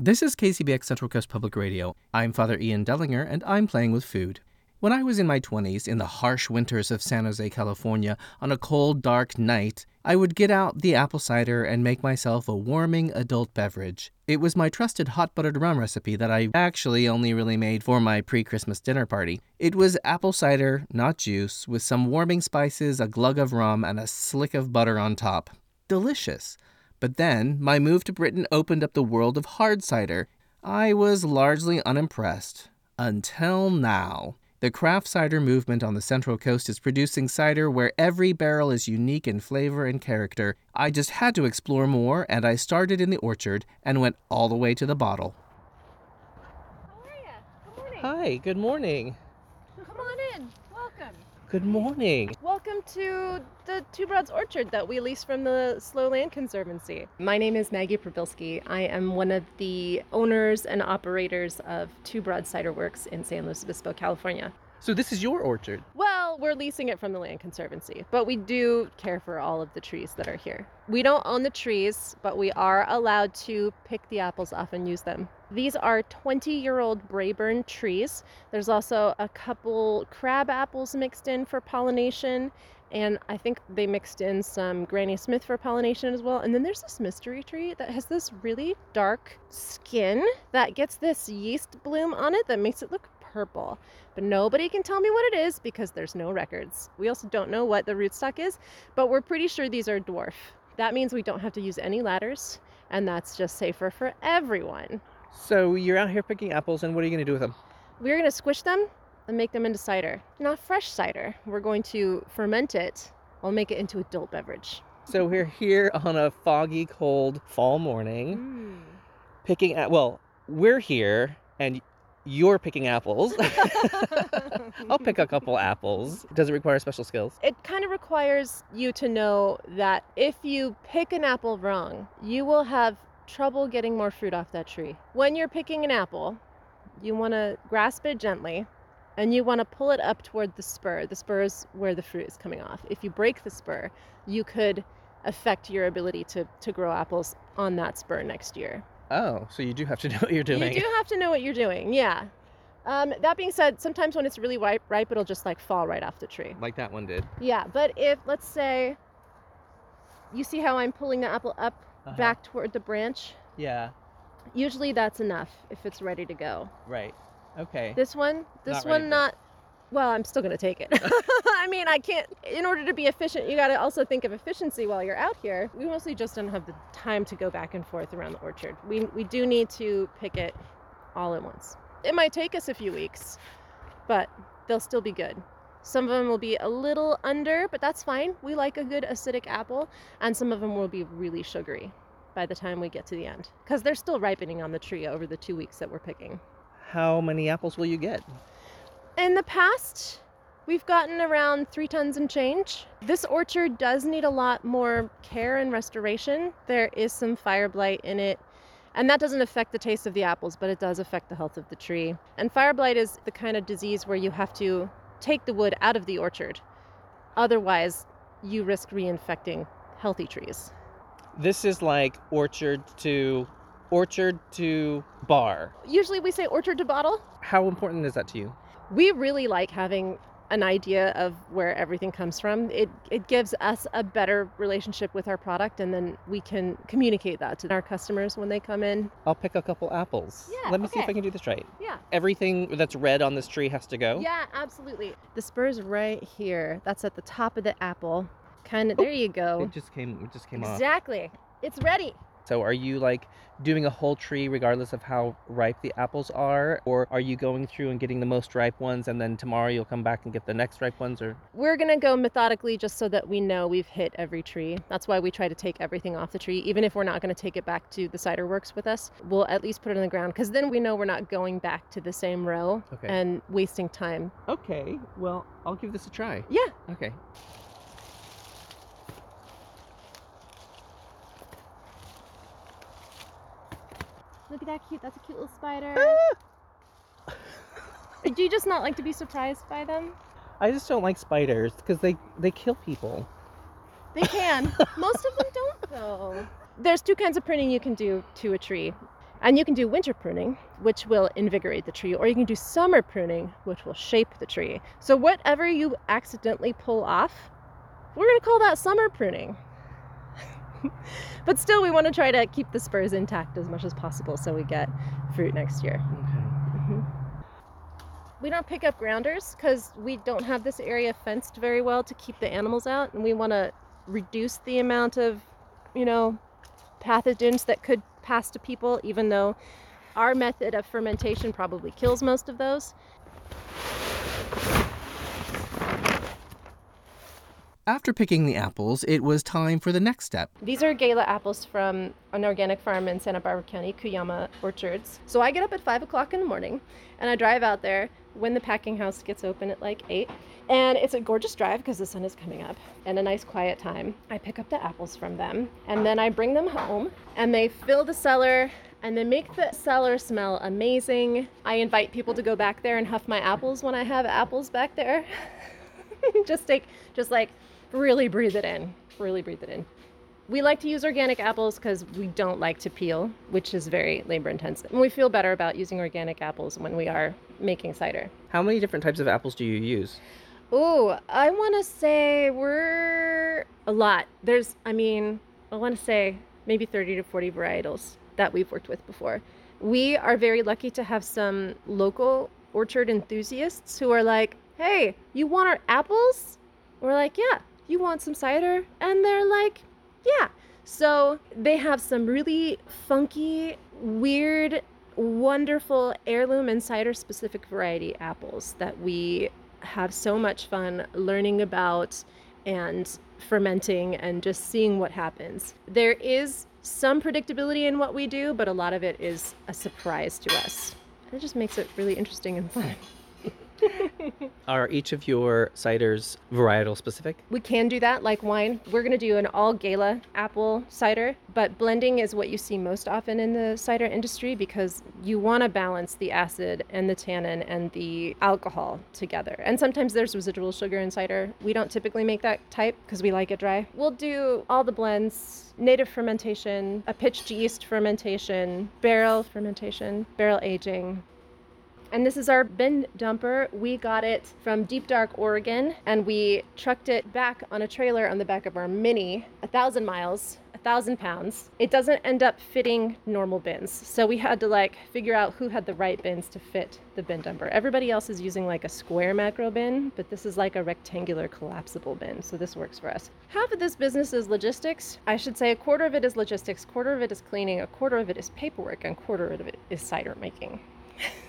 This is KCBX Central Coast Public Radio. I'm Father Ian Dellinger, and I'm playing with food. When I was in my 20s, in the harsh winters of San Jose, California, on a cold, dark night, I would get out the apple cider and make myself a warming adult beverage. It was my trusted hot buttered rum recipe that I actually only really made for my pre Christmas dinner party. It was apple cider, not juice, with some warming spices, a glug of rum, and a slick of butter on top. Delicious. But then, my move to Britain opened up the world of hard cider. I was largely unimpressed. Until now. The craft cider movement on the Central Coast is producing cider where every barrel is unique in flavor and character. I just had to explore more, and I started in the orchard and went all the way to the bottle. How are you? Good morning. Hi, good morning. Come on in. Welcome. Good morning. Welcome to the Two Broads Orchard that we lease from the Slow Land Conservancy. My name is Maggie Probilski. I am one of the owners and operators of Two Broads Cider Works in San Luis Obispo, California. So, this is your orchard. Well, we're leasing it from the Land Conservancy, but we do care for all of the trees that are here. We don't own the trees, but we are allowed to pick the apples off and use them. These are 20 year old Braeburn trees. There's also a couple crab apples mixed in for pollination, and I think they mixed in some Granny Smith for pollination as well. And then there's this mystery tree that has this really dark skin that gets this yeast bloom on it that makes it look purple. But nobody can tell me what it is because there's no records. We also don't know what the rootstock is, but we're pretty sure these are dwarf. That means we don't have to use any ladders, and that's just safer for everyone. So, you're out here picking apples, and what are you going to do with them? We're going to squish them and make them into cider. Not fresh cider. We're going to ferment it. We'll make it into adult beverage. So, we're here on a foggy, cold fall morning mm. picking at well, we're here and you're picking apples. I'll pick a couple apples. Does it require special skills? It kind of requires you to know that if you pick an apple wrong, you will have trouble getting more fruit off that tree. When you're picking an apple, you want to grasp it gently and you want to pull it up toward the spur. The spur is where the fruit is coming off. If you break the spur, you could affect your ability to, to grow apples on that spur next year. Oh, so you do have to know what you're doing. You do have to know what you're doing, yeah. Um, that being said, sometimes when it's really ripe, ripe, it'll just like fall right off the tree. Like that one did. Yeah, but if let's say you see how I'm pulling the apple up Uh-huh. back toward the branch, Yeah, usually that's enough if it's ready to go. right. Okay. This one, this Not one not well, I'm still going to take it. I mean, I can't in order to be efficient, you got to also think of efficiency while you're out here. We mostly just don't have the time to go back and forth around the orchard. We we do need to pick it all at once. It might take us a few weeks, but they'll still be good. Some of them will be a little under, but that's fine. We like a good acidic apple, and some of them will be really sugary by the time we get to the end because they're still ripening on the tree over the 2 weeks that we're picking. How many apples will you get? In the past, we've gotten around three tons and change. This orchard does need a lot more care and restoration. There is some fire blight in it, and that doesn't affect the taste of the apples, but it does affect the health of the tree. And fire blight is the kind of disease where you have to take the wood out of the orchard. Otherwise, you risk reinfecting healthy trees. This is like orchard to orchard to bar. Usually we say orchard to bottle. How important is that to you? we really like having an idea of where everything comes from. It it gives us a better relationship with our product and then we can communicate that to our customers when they come in. I'll pick a couple apples. Yeah, Let me see if. I can do this right. Yeah. Everything that's red on this tree has to go. Yeah, absolutely. The spur's right here. That's at the top of the apple. Kind of there you go. It just came it just came off. Exactly. It's ready. So are you like doing a whole tree regardless of how ripe the apples are or are you going through and getting the most ripe ones and then tomorrow you'll come back and get the next ripe ones or We're going to go methodically just so that we know we've hit every tree. That's why we try to take everything off the tree. Even if we're not going to take it back to the cider works with us, we'll at least put it on the ground because then we know we're not going back to the same row Okay. and wasting time. Okay, well, I'll give this a try. Yeah. Okay. Look at that cute. That's a cute little spider. Ah! Do you just not like to be surprised by them? I just don't like spiders because they they kill people. They can. Most of them don't, though. There's two kinds of pruning you can do to a tree. And you can do winter pruning, which will invigorate the tree, or you can do summer pruning, which will shape the tree. So, whatever you accidentally pull off, we're going to call that summer pruning. but still, we want to try to keep the spurs intact as much as possible so we get fruit next year. Okay. Mm-hmm. We don't pick up grounders because we don't have this area fenced very well to keep the animals out, and we want to reduce the amount of, you know, pathogens that could pass to people, even though our method of fermentation probably kills most of those. After picking the apples, it was time for the next step. These are Gala apples from an organic farm in Santa Barbara County, Cuyama Orchards. So I get up at 5 o'clock in the morning and I drive out there when the packing house gets open at like 8. And it's a gorgeous drive because the sun is coming up and a nice quiet time. I pick up the apples from them and then I bring them home and they fill the cellar and they make the cellar smell amazing. I invite people to go back there and huff my apples when I have apples back there. just take, just like really breathe it in. Really breathe it in. We like to use organic apples because we don't like to peel, which is very labor intensive. And we feel better about using organic apples when we are making cider. How many different types of apples do you use? Oh, I want to say we're a lot. There's, I mean, I want to say maybe 30 to 40 varietals that we've worked with before. We are very lucky to have some local orchard enthusiasts who are like, hey, you want our apples? We're like, yeah. You want some cider? And they're like, yeah. So they have some really funky, weird, wonderful heirloom and cider specific variety apples that we have so much fun learning about and fermenting and just seeing what happens. There is some predictability in what we do, but a lot of it is a surprise to us. It just makes it really interesting and fun. Are each of your ciders varietal specific? We can do that like wine. We're going to do an all gala apple cider, but blending is what you see most often in the cider industry because you want to balance the acid and the tannin and the alcohol together. And sometimes there's residual sugar in cider. We don't typically make that type because we like it dry. We'll do all the blends native fermentation, a pitched yeast fermentation, barrel fermentation, barrel aging, and this is our bin dumper. We got it from Deep Dark, Oregon, and we trucked it back on a trailer on the back of our Mini, a thousand miles, a thousand pounds. It doesn't end up fitting normal bins. So we had to like figure out who had the right bins to fit the bin dumper. Everybody else is using like a square macro bin, but this is like a rectangular collapsible bin. So this works for us. Half of this business is logistics. I should say a quarter of it is logistics, quarter of it is cleaning, a quarter of it is paperwork, and quarter of it is cider making.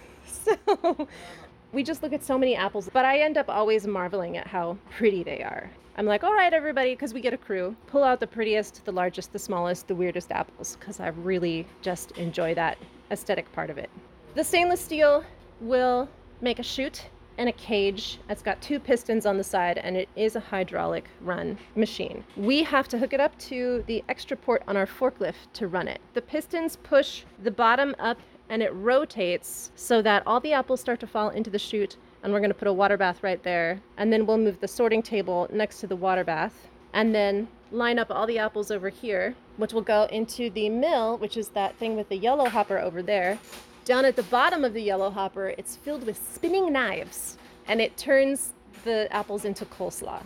so we just look at so many apples, but I end up always marveling at how pretty they are. I'm like, all right, everybody, because we get a crew, pull out the prettiest, the largest, the smallest, the weirdest apples, because I really just enjoy that aesthetic part of it. The stainless steel will make a chute and a cage. It's got two pistons on the side and it is a hydraulic run machine. We have to hook it up to the extra port on our forklift to run it. The pistons push the bottom up and it rotates so that all the apples start to fall into the chute and we're going to put a water bath right there. And then we'll move the sorting table next to the water bath and then line up all the apples over here which will go into the mill which is that thing with the yellow hopper over there. Down at the bottom of the yellow hopper it's filled with spinning knives and it turns the apples into coleslaw.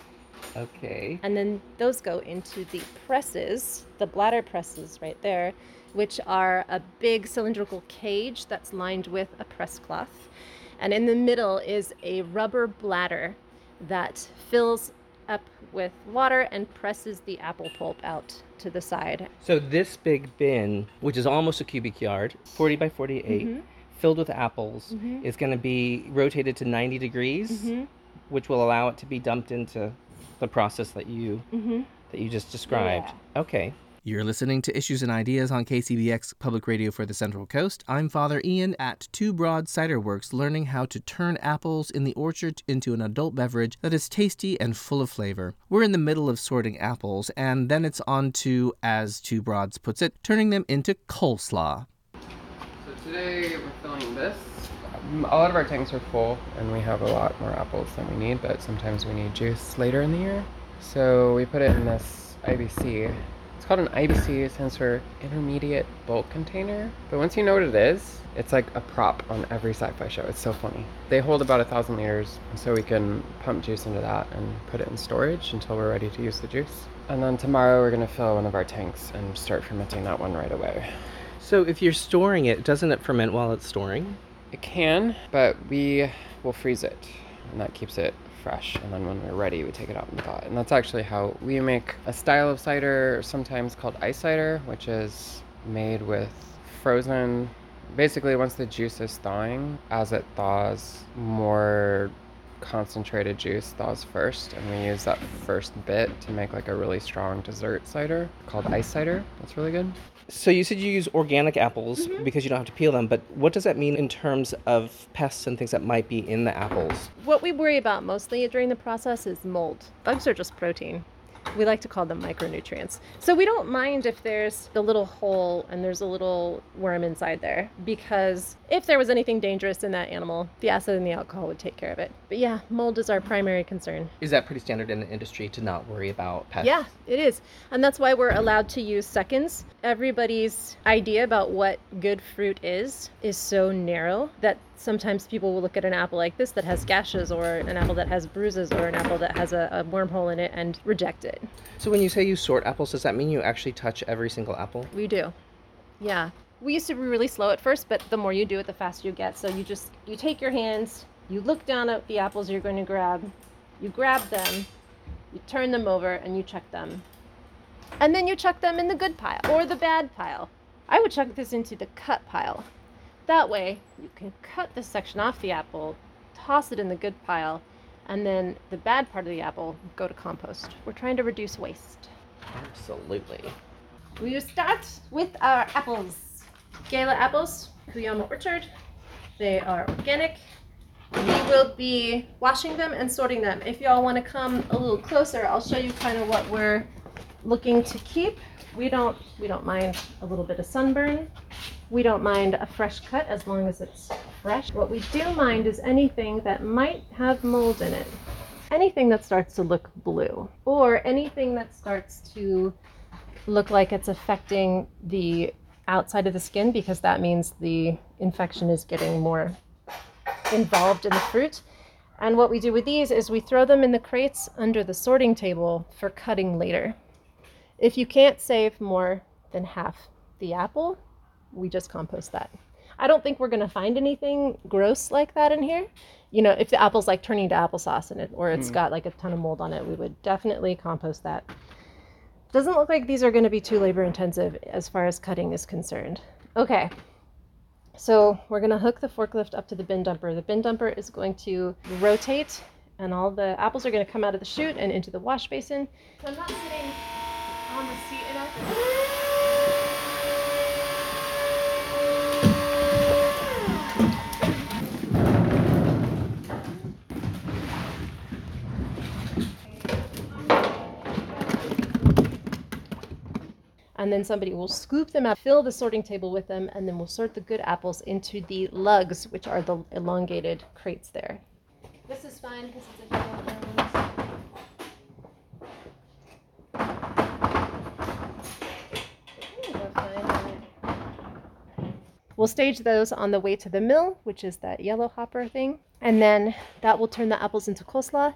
Okay. and then those go into the presses the bladder presses right there which are a big cylindrical cage that's lined with a press cloth. And in the middle is a rubber bladder that fills up with water and presses the apple pulp out to the side. So this big bin, which is almost a cubic yard, 40 by 48, Mhm. filled with apples, Mhm. is going to be rotated to 90 degrees, Mhm. which will allow it to be dumped into the process that you Mm-hmm. that you just described. Okay. You're listening to Issues and Ideas on KCBX Public Radio for the Central Coast. I'm Father Ian at Two Broad Cider Works, learning how to turn apples in the orchard into an adult beverage that is tasty and full of flavor. We're in the middle of sorting apples, and then it's on to, as Two Broads puts it, turning them into coleslaw. So today we're filling this. Um, A lot of our tanks are full and we have a lot more apples than we need, but sometimes we need juice later in the year. So we put it in this IBC. It's called an IBC, sensor Intermediate Bulk Container. But once you know what it is, it's like a prop on every sci-fi show. It's so funny. They hold about a thousand liters, so we can pump juice into that and put it in storage until we're ready to use the juice. And then tomorrow we're gonna fill one of our tanks and start fermenting that one right away. So if you're storing it, doesn't it ferment while it's storing? It can, but we will freeze it, and that keeps it fresh. And then when we're ready, we take it out and thaw. And that's actually how we make a style of cider, sometimes called ice cider, which is made with frozen. Basically, once the juice is thawing, as it thaws, more concentrated juice thaws first, and we use that first bit to make like a really strong dessert cider called ice cider. That's really good. So you said you use organic apples Mhm. because you don't have to peel them, but what does that mean in terms of pests and things that might be in the apples? What we worry about mostly during the process is mold. Bugs are just protein. We like to call them micronutrients. So we don't mind if there's a little hole and there's a little worm inside there because if there was anything dangerous in that animal, the acid and the alcohol would take care of it. But yeah, mold is our primary concern. Is that pretty standard in the industry to not worry about pests? Yeah, it is. And that's why we're allowed to use seconds. Everybody's idea about what good fruit is is so narrow that sometimes people will look at an apple like this that has gashes or an apple that has bruises or an apple that has a, a wormhole in it and reject it. So when you say you sort apples, does that mean you actually touch every single apple? We do. Yeah. We used to be really slow at first, but the more you do it, the faster you get. So you just you take your hands, you look down at the apples you're going to grab, you grab them, you turn them over, and you check them. And then you chuck them in the good pile or the bad pile. I would chuck this into the cut pile. That way, you can cut this section off the apple, toss it in the good pile, and then the bad part of the apple go to compost. We're trying to reduce waste. Absolutely. We will start with our apples. Gala apples, Cuyama Orchard. They are organic. We will be washing them and sorting them. If y'all want to come a little closer, I'll show you kind of what we're looking to keep. We don't we don't mind a little bit of sunburn. We don't mind a fresh cut as long as it's fresh. What we do mind is anything that might have mold in it. Anything that starts to look blue or anything that starts to look like it's affecting the outside of the skin because that means the infection is getting more involved in the fruit. And what we do with these is we throw them in the crates under the sorting table for cutting later. If you can't save more than half the apple, we just compost that. I don't think we're going to find anything gross like that in here. You know, if the apple's like turning to applesauce in it or it's Mm. got like a ton of mold on it, we would definitely compost that. Doesn't look like these are going to be too labor intensive as far as cutting is concerned. Okay. So we're going to hook the forklift up to the bin dumper. The bin dumper is going to rotate and all the apples are going to come out of the chute and into the wash basin. So I'm not sitting on the seat enough. Then somebody will scoop them up, fill the sorting table with them, and then we'll sort the good apples into the lugs, which are the elongated crates there. This is fine because it's a double round. We're fine on it. We'll stage those on the way to the mill, which is that yellow hopper thing, and then that will turn the apples into coleslaw.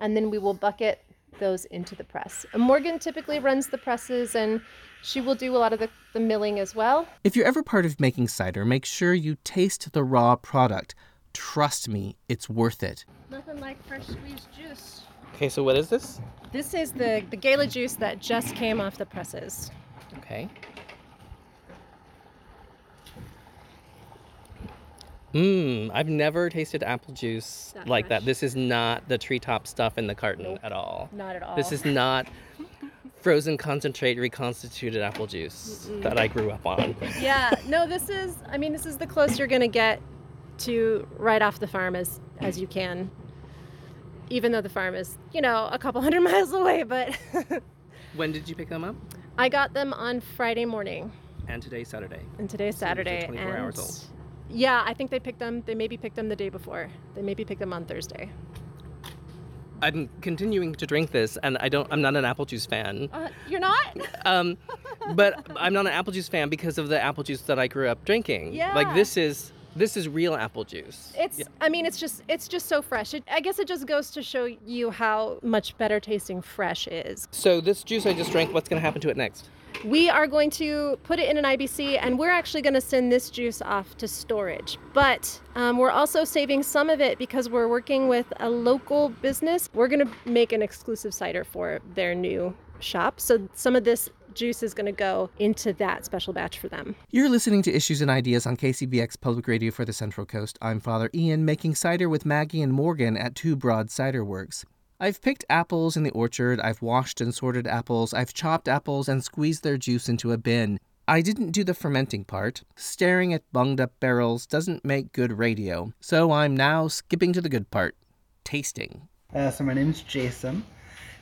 And then we will bucket those into the press. And Morgan typically runs the presses and she will do a lot of the, the milling as well. If you're ever part of making cider, make sure you taste the raw product. Trust me, it's worth it. Nothing like fresh squeezed juice. Okay, so what is this? This is the, the gala juice that just came off the presses. Okay. Mmm, I've never tasted apple juice That like that. This is not the Tree Top stuff in the carton Nope. at all. Not at all. This is not frozen concentrate reconstituted apple juice that I grew up on. yeah, no, this is, I mean, this is the close you're going to get to right off the farm as, as you can. Even though the farm is, you know, a couple hundred miles away, but When did you pick them up? I got them on Friday morning. And today's Saturday. And today's So Saturday. 24 and hours old. Yeah, I think they picked them. They maybe picked them the day before. They maybe picked them on Thursday. I'm continuing to drink this, and I don't. I'm not an apple juice fan. Uh, you're not? Um, but I'm not an apple juice fan because of the apple juice that I grew up drinking. Yeah. Like this is this is real apple juice. It's. Yeah. I mean, it's just. It's just so fresh. It, I guess it just goes to show you how much better tasting fresh is. So this juice I just drank, what's going to happen to it next? We are going to put it in an IBC, and we're actually going to send this juice off to storage. But um, we're also saving some of it because we're working with a local business. We're going to make an exclusive cider for their new shop. So some of this juice is going to go into that special batch for them. You're listening to Issues and Ideas on KCBX Public Radio for the Central Coast. I'm Father Ian, making cider with Maggie and Morgan at Two Broad Cider Works. I've picked apples in the orchard, I've washed and sorted apples, I've chopped apples and squeezed their juice into a bin. I didn't do the fermenting part. Staring at bunged up barrels doesn't make good radio, so I'm now skipping to the good part tasting. Uh, so my name's Jason,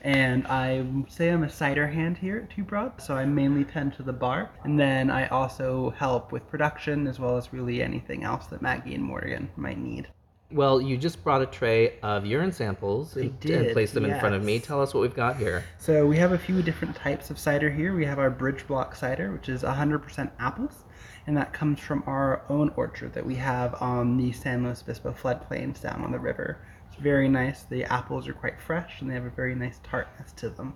and I say I'm a cider hand here at Two Broad. So I mainly tend to the bar, and then I also help with production as well as really anything else that Maggie and Morgan might need. Well, you just brought a tray of urine samples I and, did, and placed them in front of me. Tell us what we've got here. So we have a few different types of cider here. We have our Bridge Block cider, which is 100% apples, and that comes from our own orchard that we have on the San Luis Obispo floodplains down on the river. It's very nice. The apples are quite fresh, and they have a very nice tartness to them.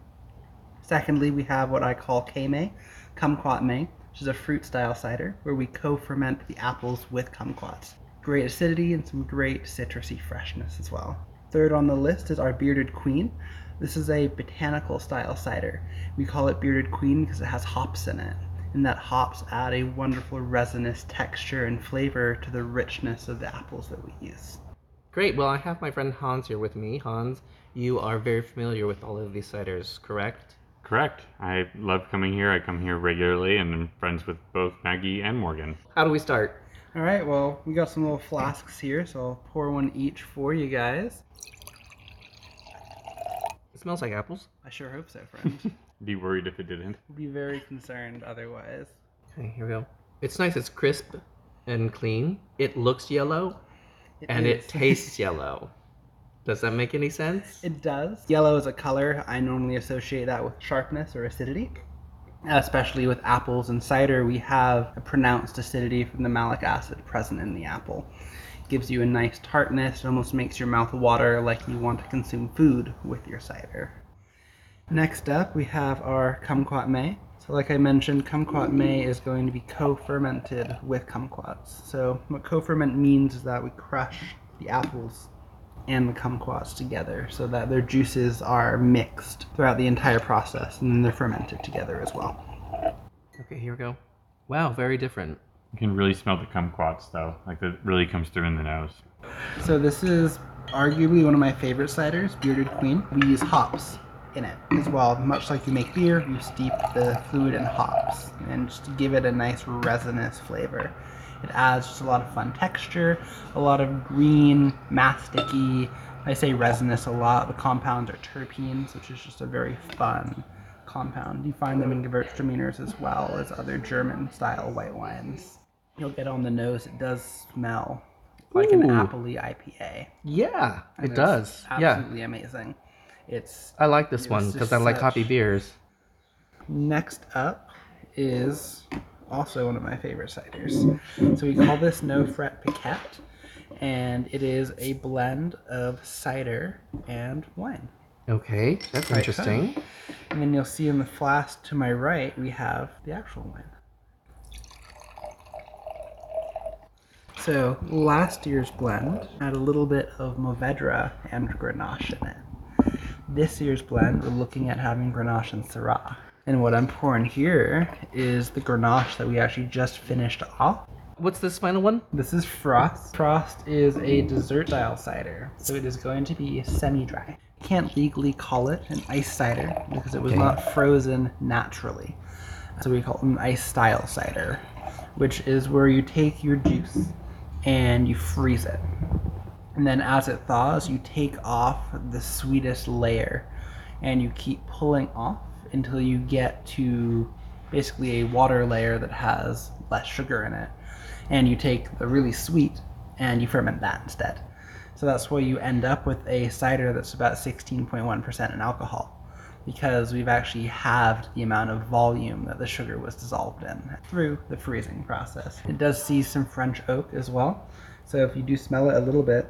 Secondly, we have what I call Kame, Kumquat May, which is a fruit style cider where we co ferment the apples with kumquats. Great acidity and some great citrusy freshness as well. Third on the list is our Bearded Queen. This is a botanical style cider. We call it Bearded Queen because it has hops in it, and that hops add a wonderful resinous texture and flavor to the richness of the apples that we use. Great. Well, I have my friend Hans here with me. Hans, you are very familiar with all of these ciders, correct? Correct. I love coming here. I come here regularly and I'm friends with both Maggie and Morgan. How do we start? All right, well, we got some little flasks here, so I'll pour one each for you guys. It smells like apples. I sure hope so, friend. Be worried if it didn't. Be very concerned otherwise. Okay, here we go. It's nice. It's crisp and clean. It looks yellow and it tastes yellow. Does that make any sense? It does. Yellow is a color. I normally associate that with sharpness or acidity. Especially with apples and cider, we have a pronounced acidity from the malic acid present in the apple. gives you a nice tartness. It almost makes your mouth water like you want to consume food with your cider. Next up, we have our kumquat May. So, like I mentioned, kumquat May is going to be co-fermented with kumquats. So, what co-ferment means is that we crush the apples and the kumquats together so that their juices are mixed throughout the entire process and then they're fermented together as well. Okay, here we go. Wow, very different. You can really smell the kumquats though. Like that really comes through in the nose. So this is arguably one of my favorite ciders, Bearded Queen. We use hops in it as well. Much like you make beer, you steep the fluid in hops and just give it a nice resinous flavor. It adds just a lot of fun texture, a lot of green, masticky. I say resinous a lot. The compounds are terpenes, which is just a very fun compound. You find them in Gewürztraminers as well as other German style white wines. You'll get on the nose, it does smell like an Ooh. appley IPA. Yeah, and it does. Yeah, Absolutely amazing. It's I like this one because I like hoppy beers. next up is also one of my favorite ciders. So we call this No Fret Piquette, and it is a blend of cider and wine. Okay, that's Right, interesting. And then you'll see in the flask to my right we have the actual wine. So last year's blend had a little bit of Mourvèdre and Grenache in it. This year's blend we're looking at having Grenache and Syrah. And what I'm pouring here is the Grenache that we actually just finished off. What's this final one? This is Frost. Frost is a dessert style cider, so it is going to be semi dry. Can't legally call it an ice cider because it was Okay. not frozen naturally. So we call it an ice style cider, which is where you take your juice and you freeze it. And then as it thaws, you take off the sweetest layer and you keep pulling off until you get to basically a water layer that has less sugar in it. and you take the really sweet and you ferment that instead. So that's why you end up with a cider that's about 16.1% in alcohol because we've actually halved the amount of volume that the sugar was dissolved in through the freezing process. It does see some French oak as well. So if you do smell it a little bit,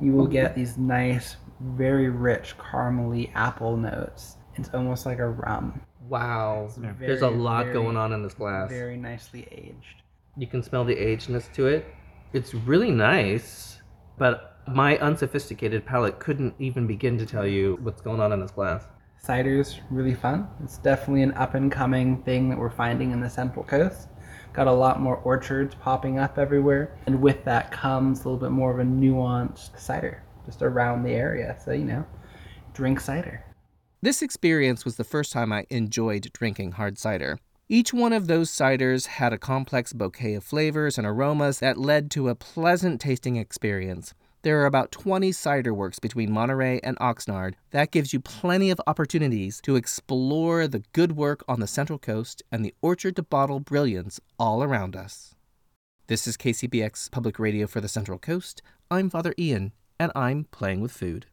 you will get these nice, very rich caramely apple notes. It's almost like a rum. Wow. It's There's a lot very, going on in this glass. Very nicely aged. You can smell the agedness to it. It's really nice, but my unsophisticated palate couldn't even begin to tell you what's going on in this glass. Cider's really fun. It's definitely an up and coming thing that we're finding in the Central Coast. Got a lot more orchards popping up everywhere, and with that comes a little bit more of a nuanced cider just around the area. So, you know, drink cider. This experience was the first time I enjoyed drinking hard cider. Each one of those ciders had a complex bouquet of flavors and aromas that led to a pleasant tasting experience. There are about 20 cider works between Monterey and Oxnard. That gives you plenty of opportunities to explore the good work on the Central Coast and the orchard to bottle brilliance all around us. This is KCBX Public Radio for the Central Coast. I'm Father Ian, and I'm playing with food.